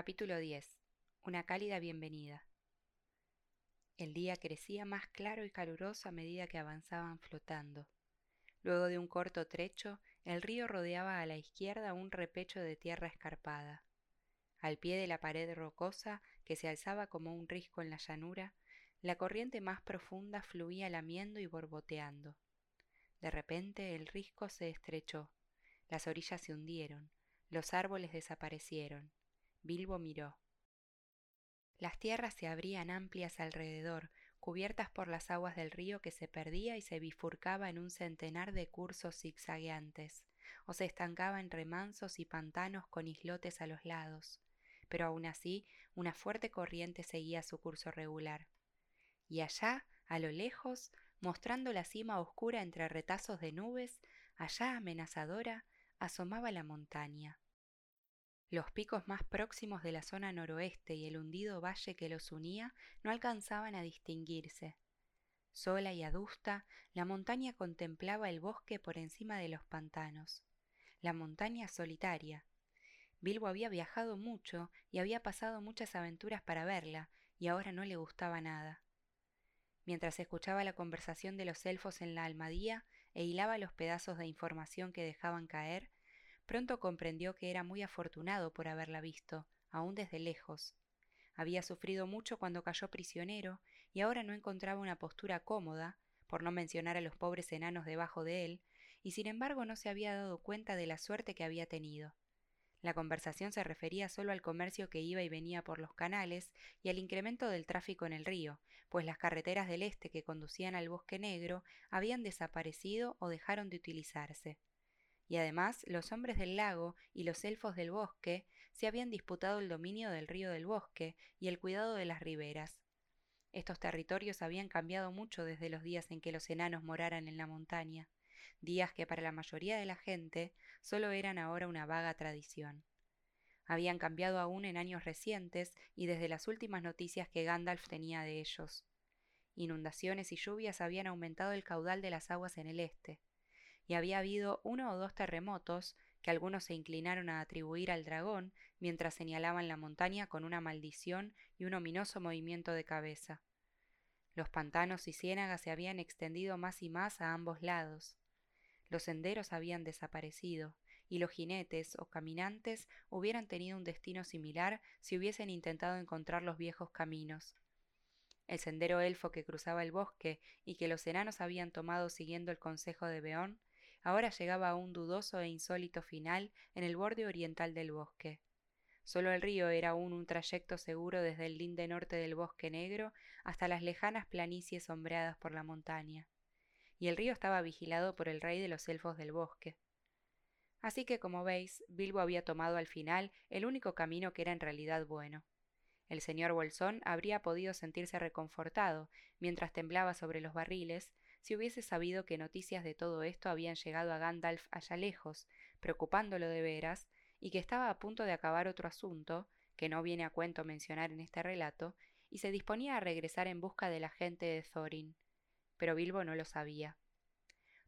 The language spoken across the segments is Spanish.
Capítulo 10. Una cálida bienvenida. El día crecía más claro y caluroso a medida que avanzaban flotando. Luego de un corto trecho, el río rodeaba a la izquierda un repecho de tierra escarpada. Al pie de la pared rocosa, que se alzaba como un risco en la llanura, la corriente más profunda fluía lamiendo y borboteando. De repente el risco se estrechó, las orillas se hundieron, los árboles desaparecieron, Bilbo miró. Las tierras se abrían amplias alrededor, cubiertas por las aguas del río que se perdía y se bifurcaba en un centenar de cursos zigzagueantes, o se estancaba en remansos y pantanos con islotes a los lados, pero aún así una fuerte corriente seguía su curso regular. Y allá, a lo lejos, mostrando la cima oscura entre retazos de nubes, allá amenazadora, asomaba la montaña. Los picos más próximos de la zona noroeste y el hundido valle que los unía no alcanzaban a distinguirse. Sola y adusta, la montaña contemplaba el bosque por encima de los pantanos. La montaña solitaria. Bilbo había viajado mucho y había pasado muchas aventuras para verla, y ahora no le gustaba nada. Mientras escuchaba la conversación de los elfos en la almadía e hilaba los pedazos de información que dejaban caer, Pronto comprendió que era muy afortunado por haberla visto, aún desde lejos. Había sufrido mucho cuando cayó prisionero y ahora no encontraba una postura cómoda, por no mencionar a los pobres enanos debajo de él, y sin embargo no se había dado cuenta de la suerte que había tenido. La conversación se refería solo al comercio que iba y venía por los canales y al incremento del tráfico en el río, pues las carreteras del este que conducían al bosque negro habían desaparecido o dejaron de utilizarse y además los hombres del lago y los elfos del bosque se habían disputado el dominio del río del bosque y el cuidado de las riberas. Estos territorios habían cambiado mucho desde los días en que los enanos moraran en la montaña, días que para la mayoría de la gente solo eran ahora una vaga tradición. Habían cambiado aún en años recientes y desde las últimas noticias que Gandalf tenía de ellos. Inundaciones y lluvias habían aumentado el caudal de las aguas en el este y había habido uno o dos terremotos que algunos se inclinaron a atribuir al dragón mientras señalaban la montaña con una maldición y un ominoso movimiento de cabeza. Los pantanos y ciénagas se habían extendido más y más a ambos lados. Los senderos habían desaparecido, y los jinetes o caminantes hubieran tenido un destino similar si hubiesen intentado encontrar los viejos caminos. El sendero elfo que cruzaba el bosque y que los enanos habían tomado siguiendo el consejo de Beón ahora llegaba a un dudoso e insólito final en el borde oriental del bosque. Solo el río era aún un trayecto seguro desde el linde norte del bosque negro hasta las lejanas planicies sombreadas por la montaña, y el río estaba vigilado por el rey de los elfos del bosque. Así que, como veis, Bilbo había tomado al final el único camino que era en realidad bueno. El señor Bolsón habría podido sentirse reconfortado mientras temblaba sobre los barriles si hubiese sabido que noticias de todo esto habían llegado a Gandalf allá lejos, preocupándolo de veras, y que estaba a punto de acabar otro asunto, que no viene a cuento mencionar en este relato, y se disponía a regresar en busca de la gente de Thorin. Pero Bilbo no lo sabía.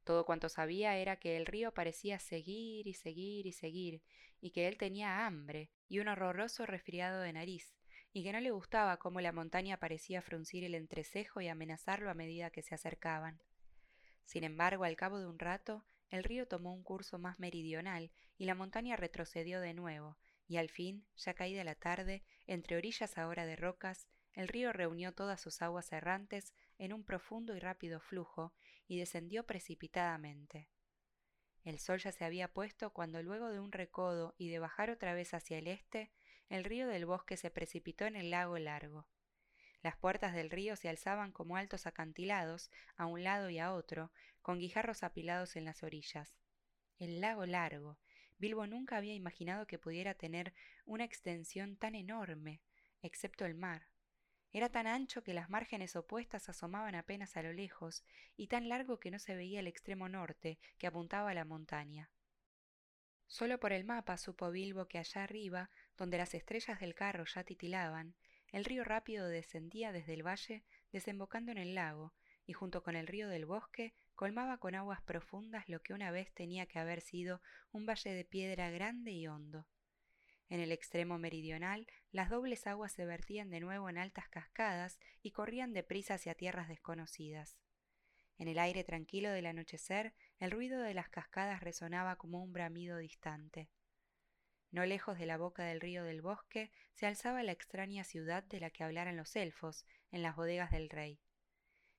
Todo cuanto sabía era que el río parecía seguir y seguir y seguir, y que él tenía hambre y un horroroso resfriado de nariz, y que no le gustaba cómo la montaña parecía fruncir el entrecejo y amenazarlo a medida que se acercaban. Sin embargo, al cabo de un rato, el río tomó un curso más meridional y la montaña retrocedió de nuevo, y al fin, ya caída la tarde, entre orillas ahora de rocas, el río reunió todas sus aguas errantes en un profundo y rápido flujo y descendió precipitadamente. El sol ya se había puesto cuando luego de un recodo y de bajar otra vez hacia el este, el río del bosque se precipitó en el lago largo. Las puertas del río se alzaban como altos acantilados a un lado y a otro, con guijarros apilados en las orillas. El lago largo. Bilbo nunca había imaginado que pudiera tener una extensión tan enorme, excepto el mar. Era tan ancho que las márgenes opuestas asomaban apenas a lo lejos, y tan largo que no se veía el extremo norte, que apuntaba a la montaña. Solo por el mapa supo Bilbo que allá arriba, donde las estrellas del carro ya titilaban, el río rápido descendía desde el valle, desembocando en el lago, y junto con el río del bosque colmaba con aguas profundas lo que una vez tenía que haber sido un valle de piedra grande y hondo. En el extremo meridional, las dobles aguas se vertían de nuevo en altas cascadas y corrían deprisa hacia tierras desconocidas. En el aire tranquilo del anochecer, el ruido de las cascadas resonaba como un bramido distante. No lejos de la boca del río del bosque se alzaba la extraña ciudad de la que hablaran los elfos, en las bodegas del rey.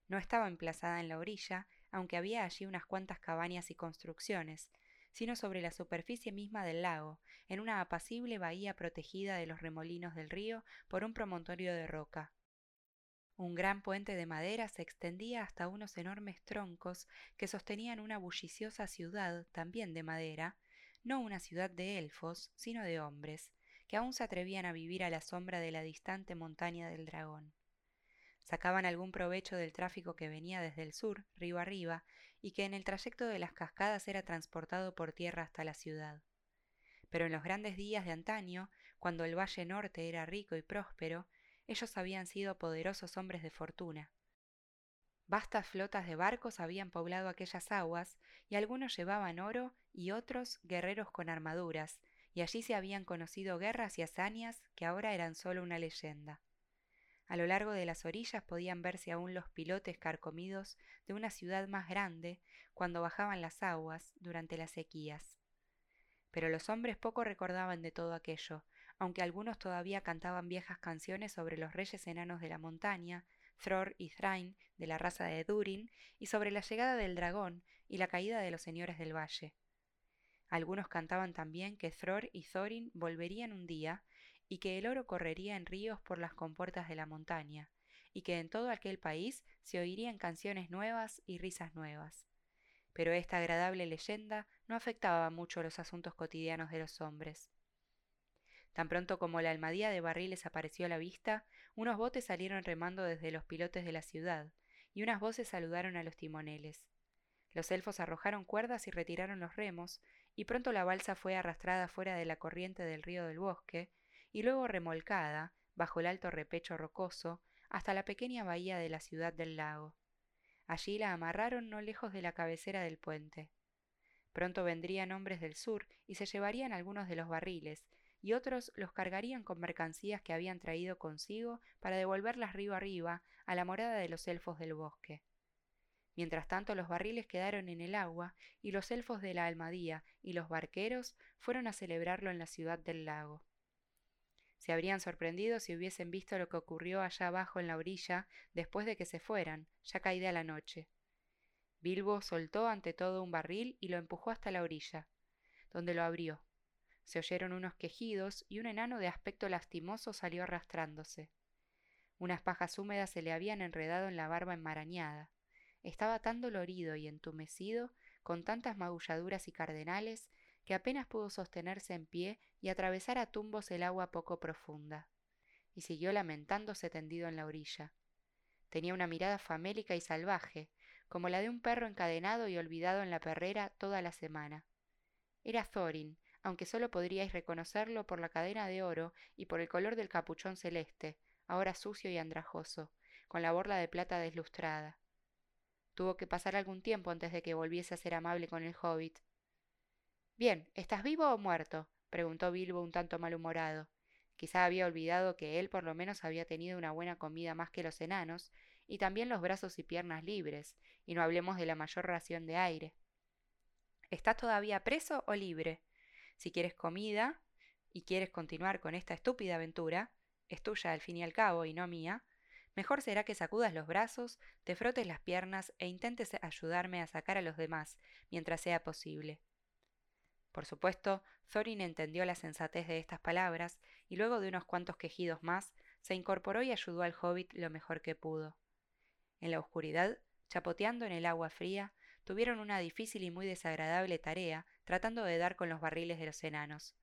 No estaba emplazada en la orilla, aunque había allí unas cuantas cabañas y construcciones, sino sobre la superficie misma del lago, en una apacible bahía protegida de los remolinos del río por un promontorio de roca. Un gran puente de madera se extendía hasta unos enormes troncos que sostenían una bulliciosa ciudad, también de madera, no una ciudad de elfos, sino de hombres, que aún se atrevían a vivir a la sombra de la distante montaña del dragón. Sacaban algún provecho del tráfico que venía desde el sur, río arriba, y que en el trayecto de las cascadas era transportado por tierra hasta la ciudad. Pero en los grandes días de antaño, cuando el valle norte era rico y próspero, ellos habían sido poderosos hombres de fortuna. Vastas flotas de barcos habían poblado aquellas aguas, y algunos llevaban oro y otros guerreros con armaduras, y allí se habían conocido guerras y hazañas que ahora eran solo una leyenda. A lo largo de las orillas podían verse aún los pilotes carcomidos de una ciudad más grande cuando bajaban las aguas durante las sequías. Pero los hombres poco recordaban de todo aquello, aunque algunos todavía cantaban viejas canciones sobre los reyes enanos de la montaña, Thror y Thrain de la raza de Durin, y sobre la llegada del dragón y la caída de los señores del valle. Algunos cantaban también que Thror y Thorin volverían un día y que el oro correría en ríos por las compuertas de la montaña, y que en todo aquel país se oirían canciones nuevas y risas nuevas. Pero esta agradable leyenda no afectaba mucho los asuntos cotidianos de los hombres. Tan pronto como la almadía de barriles apareció a la vista, unos botes salieron remando desde los pilotes de la ciudad, y unas voces saludaron a los timoneles. Los elfos arrojaron cuerdas y retiraron los remos, y pronto la balsa fue arrastrada fuera de la corriente del río del bosque, y luego remolcada, bajo el alto repecho rocoso, hasta la pequeña bahía de la ciudad del lago. Allí la amarraron no lejos de la cabecera del puente. Pronto vendrían hombres del sur y se llevarían algunos de los barriles, y otros los cargarían con mercancías que habían traído consigo para devolverlas río arriba a la morada de los elfos del bosque. Mientras tanto los barriles quedaron en el agua y los elfos de la almadía y los barqueros fueron a celebrarlo en la ciudad del lago. Se habrían sorprendido si hubiesen visto lo que ocurrió allá abajo en la orilla después de que se fueran, ya caída la noche. Bilbo soltó ante todo un barril y lo empujó hasta la orilla, donde lo abrió. Se oyeron unos quejidos y un enano de aspecto lastimoso salió arrastrándose. Unas pajas húmedas se le habían enredado en la barba enmarañada. Estaba tan dolorido y entumecido, con tantas magulladuras y cardenales, que apenas pudo sostenerse en pie y atravesar a tumbos el agua poco profunda, y siguió lamentándose tendido en la orilla. Tenía una mirada famélica y salvaje, como la de un perro encadenado y olvidado en la perrera toda la semana. Era Thorin, aunque solo podríais reconocerlo por la cadena de oro y por el color del capuchón celeste, ahora sucio y andrajoso, con la borla de plata deslustrada. Tuvo que pasar algún tiempo antes de que volviese a ser amable con el hobbit, Bien, ¿estás vivo o muerto? preguntó Bilbo un tanto malhumorado. Quizá había olvidado que él por lo menos había tenido una buena comida más que los enanos, y también los brazos y piernas libres, y no hablemos de la mayor ración de aire. ¿Estás todavía preso o libre? Si quieres comida y quieres continuar con esta estúpida aventura, es tuya al fin y al cabo y no mía, mejor será que sacudas los brazos, te frotes las piernas e intentes ayudarme a sacar a los demás mientras sea posible. Por supuesto, Thorin entendió la sensatez de estas palabras, y luego de unos cuantos quejidos más, se incorporó y ayudó al hobbit lo mejor que pudo. En la oscuridad, chapoteando en el agua fría, tuvieron una difícil y muy desagradable tarea tratando de dar con los barriles de los enanos.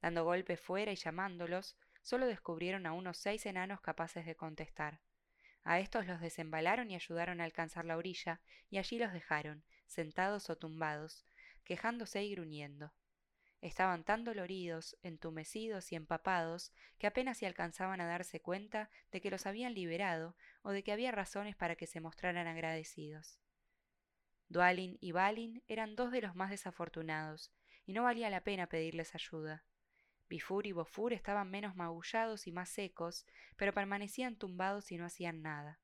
Dando golpes fuera y llamándolos, solo descubrieron a unos seis enanos capaces de contestar. A estos los desembalaron y ayudaron a alcanzar la orilla, y allí los dejaron, sentados o tumbados, quejándose y gruñendo. Estaban tan doloridos, entumecidos y empapados que apenas se alcanzaban a darse cuenta de que los habían liberado o de que había razones para que se mostraran agradecidos. Dualin y Balin eran dos de los más desafortunados, y no valía la pena pedirles ayuda. Bifur y Bofur estaban menos magullados y más secos, pero permanecían tumbados y no hacían nada.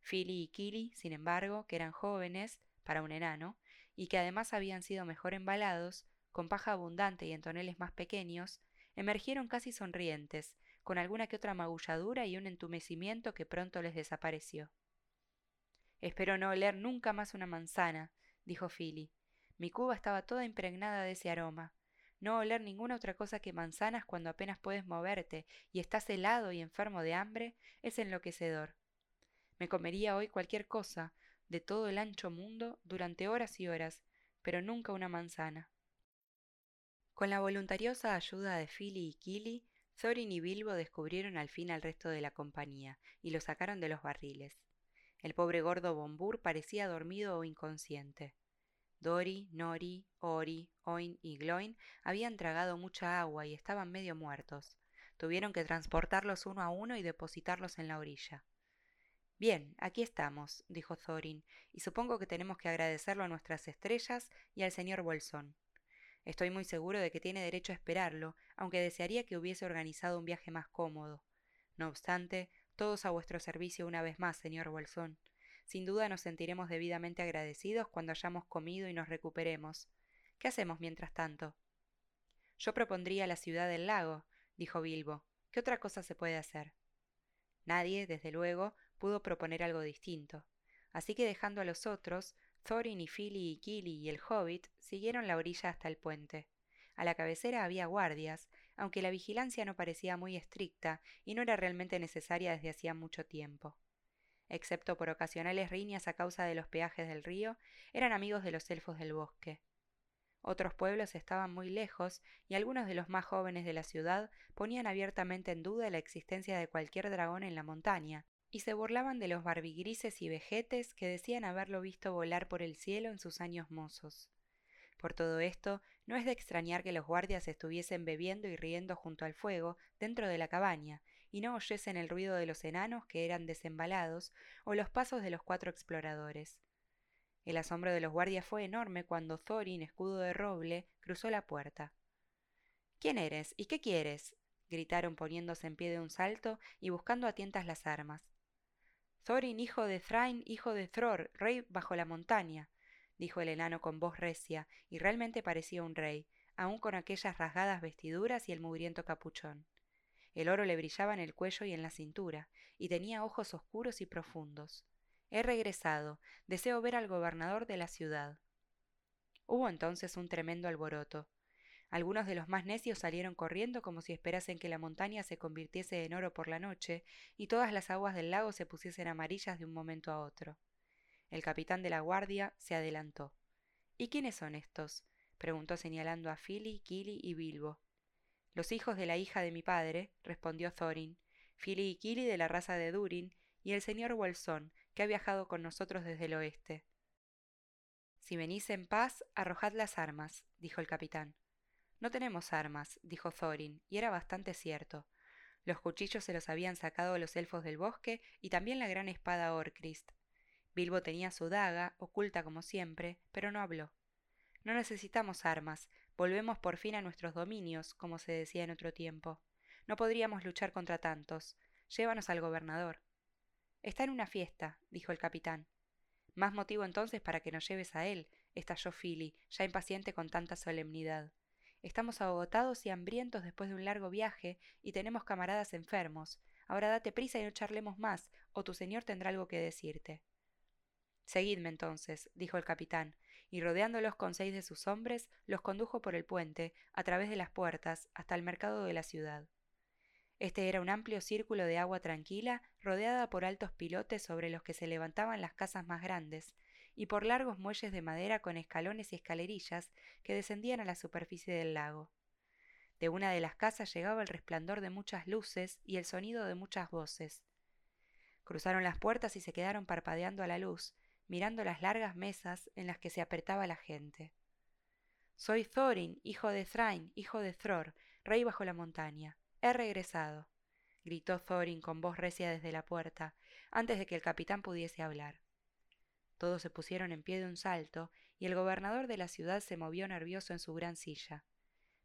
Fili y Kili, sin embargo, que eran jóvenes, para un enano, y que además habían sido mejor embalados, con paja abundante y en toneles más pequeños, emergieron casi sonrientes, con alguna que otra magulladura y un entumecimiento que pronto les desapareció. Espero no oler nunca más una manzana, dijo Fili. Mi cuba estaba toda impregnada de ese aroma. No oler ninguna otra cosa que manzanas cuando apenas puedes moverte y estás helado y enfermo de hambre es enloquecedor. Me comería hoy cualquier cosa, de todo el ancho mundo, durante horas y horas, pero nunca una manzana. Con la voluntariosa ayuda de Philly y Kili, Thorin y Bilbo descubrieron al fin al resto de la compañía y lo sacaron de los barriles. El pobre gordo Bombur parecía dormido o inconsciente. Dori, Nori, Ori, Oin y Gloin habían tragado mucha agua y estaban medio muertos. Tuvieron que transportarlos uno a uno y depositarlos en la orilla. Bien, aquí estamos, dijo Thorin, y supongo que tenemos que agradecerlo a nuestras estrellas y al señor Bolsón. Estoy muy seguro de que tiene derecho a esperarlo, aunque desearía que hubiese organizado un viaje más cómodo. No obstante, todos a vuestro servicio una vez más, señor Bolsón. Sin duda nos sentiremos debidamente agradecidos cuando hayamos comido y nos recuperemos. ¿Qué hacemos mientras tanto? Yo propondría la ciudad del lago, dijo Bilbo. ¿Qué otra cosa se puede hacer? Nadie, desde luego, pudo proponer algo distinto. Así que dejando a los otros, Thorin y Fili y Kili y el hobbit siguieron la orilla hasta el puente. A la cabecera había guardias, aunque la vigilancia no parecía muy estricta y no era realmente necesaria desde hacía mucho tiempo excepto por ocasionales riñas a causa de los peajes del río, eran amigos de los elfos del bosque. Otros pueblos estaban muy lejos y algunos de los más jóvenes de la ciudad ponían abiertamente en duda la existencia de cualquier dragón en la montaña, y se burlaban de los barbigrises y vejetes que decían haberlo visto volar por el cielo en sus años mozos. Por todo esto, no es de extrañar que los guardias estuviesen bebiendo y riendo junto al fuego dentro de la cabaña, y no oyesen el ruido de los enanos que eran desembalados o los pasos de los cuatro exploradores. El asombro de los guardias fue enorme cuando Thorin, escudo de roble, cruzó la puerta. ¿Quién eres? ¿Y qué quieres? gritaron poniéndose en pie de un salto y buscando a tientas las armas. Thorin, hijo de Thrain, hijo de Thror, rey bajo la montaña, dijo el enano con voz recia, y realmente parecía un rey, aun con aquellas rasgadas vestiduras y el mugriento capuchón. El oro le brillaba en el cuello y en la cintura, y tenía ojos oscuros y profundos. He regresado. Deseo ver al gobernador de la ciudad. Hubo entonces un tremendo alboroto. Algunos de los más necios salieron corriendo como si esperasen que la montaña se convirtiese en oro por la noche y todas las aguas del lago se pusiesen amarillas de un momento a otro. El capitán de la guardia se adelantó. ¿Y quiénes son estos? preguntó señalando a Philly, Kili y Bilbo. Los hijos de la hija de mi padre, respondió Thorin, Fili y Kili de la raza de Durin, y el señor Wolson, que ha viajado con nosotros desde el oeste. Si venís en paz, arrojad las armas, dijo el capitán. No tenemos armas, dijo Thorin, y era bastante cierto. Los cuchillos se los habían sacado los elfos del bosque y también la gran espada Orcrist. Bilbo tenía su daga, oculta como siempre, pero no habló. No necesitamos armas, Volvemos por fin a nuestros dominios, como se decía en otro tiempo. No podríamos luchar contra tantos. Llévanos al gobernador. Está en una fiesta, dijo el capitán. Más motivo entonces para que nos lleves a él, estalló Philly, ya impaciente con tanta solemnidad. Estamos agotados y hambrientos después de un largo viaje y tenemos camaradas enfermos. Ahora date prisa y no charlemos más, o tu señor tendrá algo que decirte. Seguidme entonces, dijo el capitán, y rodeándolos con seis de sus hombres, los condujo por el puente, a través de las puertas, hasta el mercado de la ciudad. Este era un amplio círculo de agua tranquila, rodeada por altos pilotes sobre los que se levantaban las casas más grandes, y por largos muelles de madera con escalones y escalerillas que descendían a la superficie del lago. De una de las casas llegaba el resplandor de muchas luces y el sonido de muchas voces. Cruzaron las puertas y se quedaron parpadeando a la luz, mirando las largas mesas en las que se apretaba la gente. Soy Thorin, hijo de Thrain, hijo de Thror, rey bajo la montaña. He regresado, gritó Thorin con voz recia desde la puerta, antes de que el capitán pudiese hablar. Todos se pusieron en pie de un salto, y el gobernador de la ciudad se movió nervioso en su gran silla.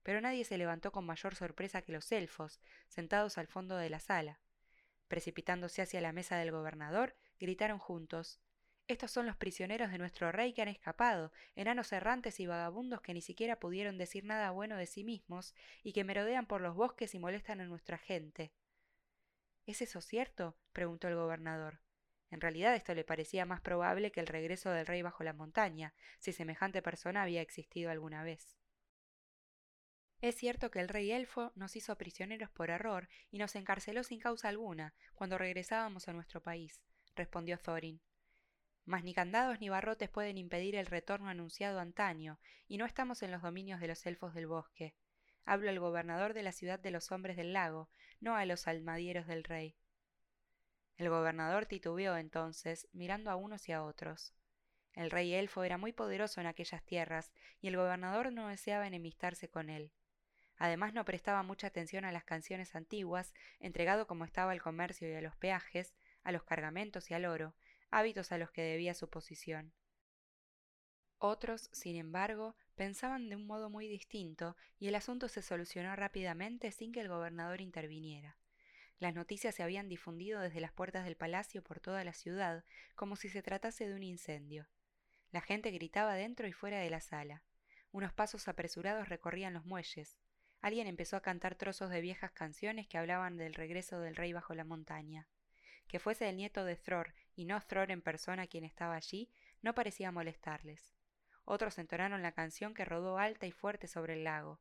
pero nadie se levantó con mayor sorpresa que los elfos, sentados al fondo de la sala. Precipitándose hacia la mesa del gobernador, gritaron juntos Estos son los prisioneros de nuestro rey que han escapado, enanos errantes y vagabundos que ni siquiera pudieron decir nada bueno de sí mismos y que merodean por los bosques y molestan a nuestra gente. ¿Es eso cierto? preguntó el gobernador. En realidad esto le parecía más probable que el regreso del rey bajo la montaña, si semejante persona había existido alguna vez. Es cierto que el rey elfo nos hizo prisioneros por error y nos encarceló sin causa alguna cuando regresábamos a nuestro país, respondió Thorin. Mas ni candados ni barrotes pueden impedir el retorno anunciado antaño, y no estamos en los dominios de los elfos del bosque. Hablo al gobernador de la ciudad de los hombres del lago, no a los almadieros del rey. El gobernador titubeó entonces, mirando a unos y a otros. El rey elfo era muy poderoso en aquellas tierras, y el gobernador no deseaba enemistarse con él. Además no prestaba mucha atención a las canciones antiguas, entregado como estaba al comercio y a los peajes, a los cargamentos y al oro, hábitos a los que debía su posición. Otros, sin embargo, pensaban de un modo muy distinto, y el asunto se solucionó rápidamente sin que el gobernador interviniera. Las noticias se habían difundido desde las puertas del palacio por toda la ciudad, como si se tratase de un incendio. La gente gritaba dentro y fuera de la sala. Unos pasos apresurados recorrían los muelles. Alguien empezó a cantar trozos de viejas canciones que hablaban del regreso del rey bajo la montaña. Que fuese el nieto de Thror y no Thror en persona quien estaba allí, no parecía molestarles. Otros entonaron la canción que rodó alta y fuerte sobre el lago.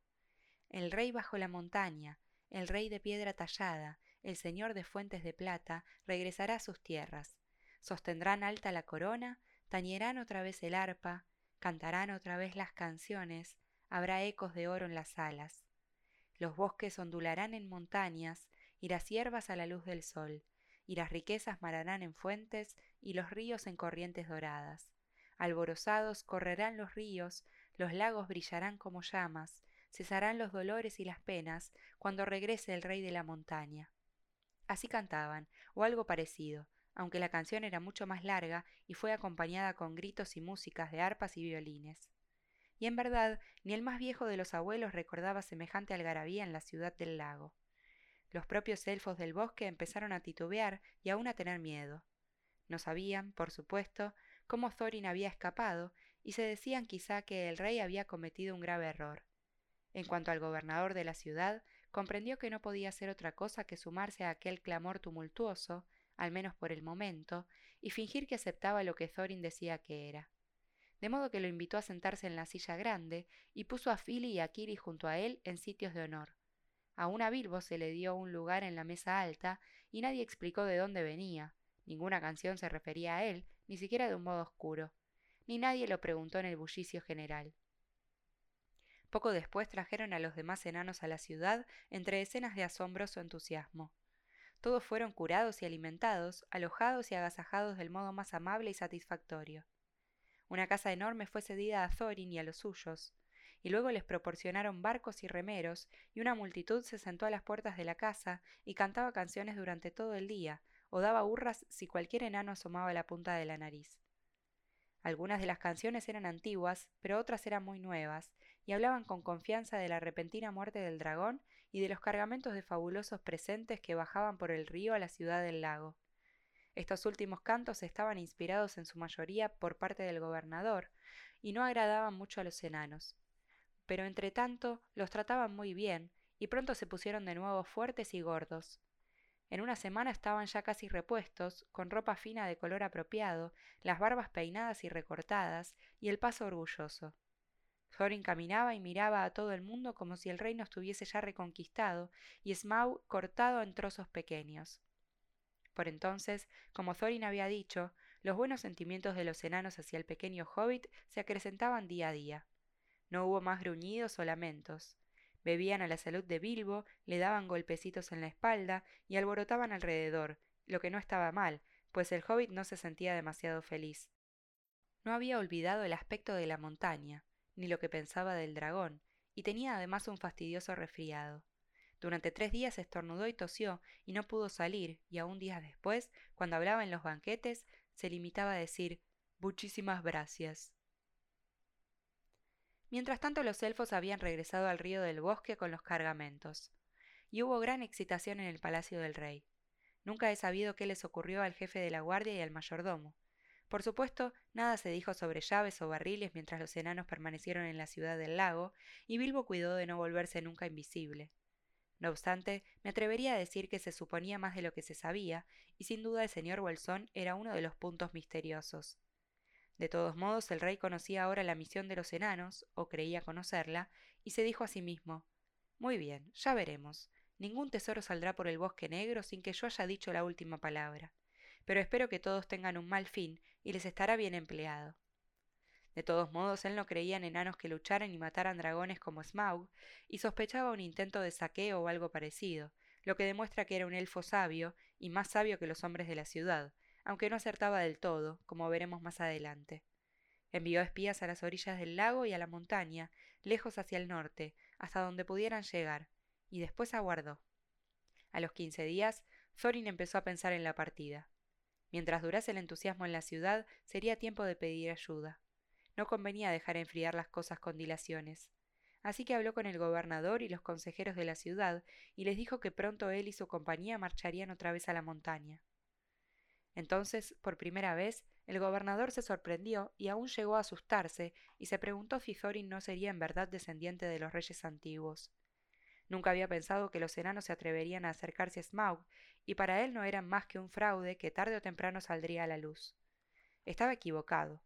El rey bajo la montaña, el rey de piedra tallada, el señor de fuentes de plata, regresará a sus tierras. Sostendrán alta la corona, tañerán otra vez el arpa, cantarán otra vez las canciones, habrá ecos de oro en las alas. Los bosques ondularán en montañas, y las hierbas a la luz del sol, y las riquezas mararán en fuentes, y los ríos en corrientes doradas. Alborozados correrán los ríos, los lagos brillarán como llamas, cesarán los dolores y las penas cuando regrese el rey de la montaña. Así cantaban, o algo parecido, aunque la canción era mucho más larga y fue acompañada con gritos y músicas de arpas y violines y en verdad ni el más viejo de los abuelos recordaba semejante algarabía en la ciudad del lago. Los propios elfos del bosque empezaron a titubear y aún a tener miedo. No sabían, por supuesto, cómo Thorin había escapado, y se decían quizá que el rey había cometido un grave error. En cuanto al gobernador de la ciudad, comprendió que no podía hacer otra cosa que sumarse a aquel clamor tumultuoso, al menos por el momento, y fingir que aceptaba lo que Thorin decía que era de modo que lo invitó a sentarse en la silla grande y puso a Philly y a Kiri junto a él en sitios de honor. A Bilbo se le dio un lugar en la mesa alta y nadie explicó de dónde venía. Ninguna canción se refería a él, ni siquiera de un modo oscuro. Ni nadie lo preguntó en el bullicio general. Poco después trajeron a los demás enanos a la ciudad entre escenas de asombroso entusiasmo. Todos fueron curados y alimentados, alojados y agasajados del modo más amable y satisfactorio. Una casa enorme fue cedida a Thorin y a los suyos, y luego les proporcionaron barcos y remeros, y una multitud se sentó a las puertas de la casa y cantaba canciones durante todo el día, o daba hurras si cualquier enano asomaba la punta de la nariz. Algunas de las canciones eran antiguas, pero otras eran muy nuevas, y hablaban con confianza de la repentina muerte del dragón y de los cargamentos de fabulosos presentes que bajaban por el río a la ciudad del lago. Estos últimos cantos estaban inspirados en su mayoría por parte del gobernador, y no agradaban mucho a los enanos. Pero entre tanto los trataban muy bien, y pronto se pusieron de nuevo fuertes y gordos. En una semana estaban ya casi repuestos, con ropa fina de color apropiado, las barbas peinadas y recortadas, y el paso orgulloso. Thorin caminaba y miraba a todo el mundo como si el reino estuviese ya reconquistado y Smaug cortado en trozos pequeños. Por entonces, como Thorin había dicho, los buenos sentimientos de los enanos hacia el pequeño hobbit se acrecentaban día a día. No hubo más gruñidos o lamentos. Bebían a la salud de Bilbo, le daban golpecitos en la espalda y alborotaban alrededor, lo que no estaba mal, pues el hobbit no se sentía demasiado feliz. No había olvidado el aspecto de la montaña, ni lo que pensaba del dragón, y tenía además un fastidioso resfriado. Durante tres días estornudó y tosió y no pudo salir, y aún días después, cuando hablaba en los banquetes, se limitaba a decir muchísimas gracias. Mientras tanto los elfos habían regresado al río del bosque con los cargamentos, y hubo gran excitación en el palacio del rey. Nunca he sabido qué les ocurrió al jefe de la guardia y al mayordomo. Por supuesto, nada se dijo sobre llaves o barriles mientras los enanos permanecieron en la ciudad del lago, y Bilbo cuidó de no volverse nunca invisible. No obstante, me atrevería a decir que se suponía más de lo que se sabía, y sin duda el señor Bolsón era uno de los puntos misteriosos. De todos modos, el rey conocía ahora la misión de los enanos, o creía conocerla, y se dijo a sí mismo Muy bien, ya veremos. Ningún tesoro saldrá por el bosque negro sin que yo haya dicho la última palabra. Pero espero que todos tengan un mal fin y les estará bien empleado. De todos modos, él no creía en enanos que lucharan y mataran dragones como Smaug, y sospechaba un intento de saqueo o algo parecido, lo que demuestra que era un elfo sabio, y más sabio que los hombres de la ciudad, aunque no acertaba del todo, como veremos más adelante. Envió espías a las orillas del lago y a la montaña, lejos hacia el norte, hasta donde pudieran llegar, y después aguardó. A los quince días, Thorin empezó a pensar en la partida. Mientras durase el entusiasmo en la ciudad, sería tiempo de pedir ayuda. No convenía dejar enfriar las cosas con dilaciones. Así que habló con el gobernador y los consejeros de la ciudad y les dijo que pronto él y su compañía marcharían otra vez a la montaña. Entonces, por primera vez, el gobernador se sorprendió y aún llegó a asustarse y se preguntó si Thorin no sería en verdad descendiente de los reyes antiguos. Nunca había pensado que los enanos se atreverían a acercarse a Smaug, y para él no eran más que un fraude que tarde o temprano saldría a la luz. Estaba equivocado.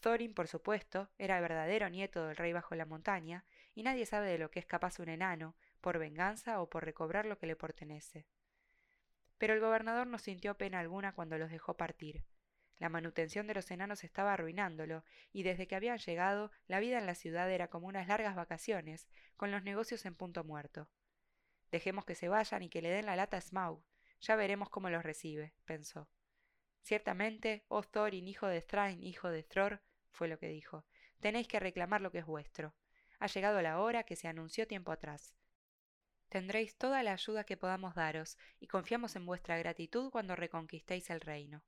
Thorin, por supuesto, era el verdadero nieto del rey bajo la montaña, y nadie sabe de lo que es capaz un enano, por venganza o por recobrar lo que le pertenece pero el gobernador no sintió pena alguna cuando los dejó partir. La manutención de los enanos estaba arruinándolo, y desde que habían llegado, la vida en la ciudad era como unas largas vacaciones, con los negocios en punto muerto. Dejemos que se vayan y que le den la lata a Smaug. Ya veremos cómo los recibe, pensó. Ciertamente, oh Thorin, hijo de Thrain, hijo de Thror, fue lo que dijo, tenéis que reclamar lo que es vuestro. Ha llegado la hora que se anunció tiempo atrás. Tendréis toda la ayuda que podamos daros, y confiamos en vuestra gratitud cuando reconquistéis el reino.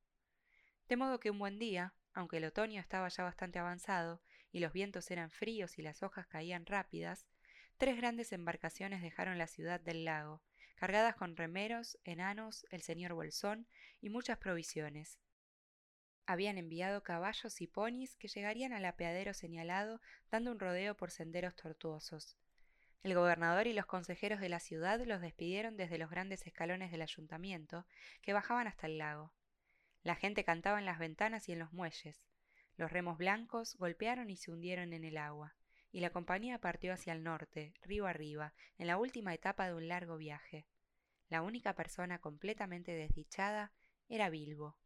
De modo que un buen día, aunque el otoño estaba ya bastante avanzado, y los vientos eran fríos y las hojas caían rápidas, tres grandes embarcaciones dejaron la ciudad del lago, cargadas con remeros, enanos, el señor Bolsón y muchas provisiones. Habían enviado caballos y ponis que llegarían al apeadero señalado dando un rodeo por senderos tortuosos. El gobernador y los consejeros de la ciudad los despidieron desde los grandes escalones del ayuntamiento, que bajaban hasta el lago. La gente cantaba en las ventanas y en los muelles. Los remos blancos golpearon y se hundieron en el agua, y la compañía partió hacia el norte, río arriba, en la última etapa de un largo viaje. La única persona completamente desdichada era Bilbo.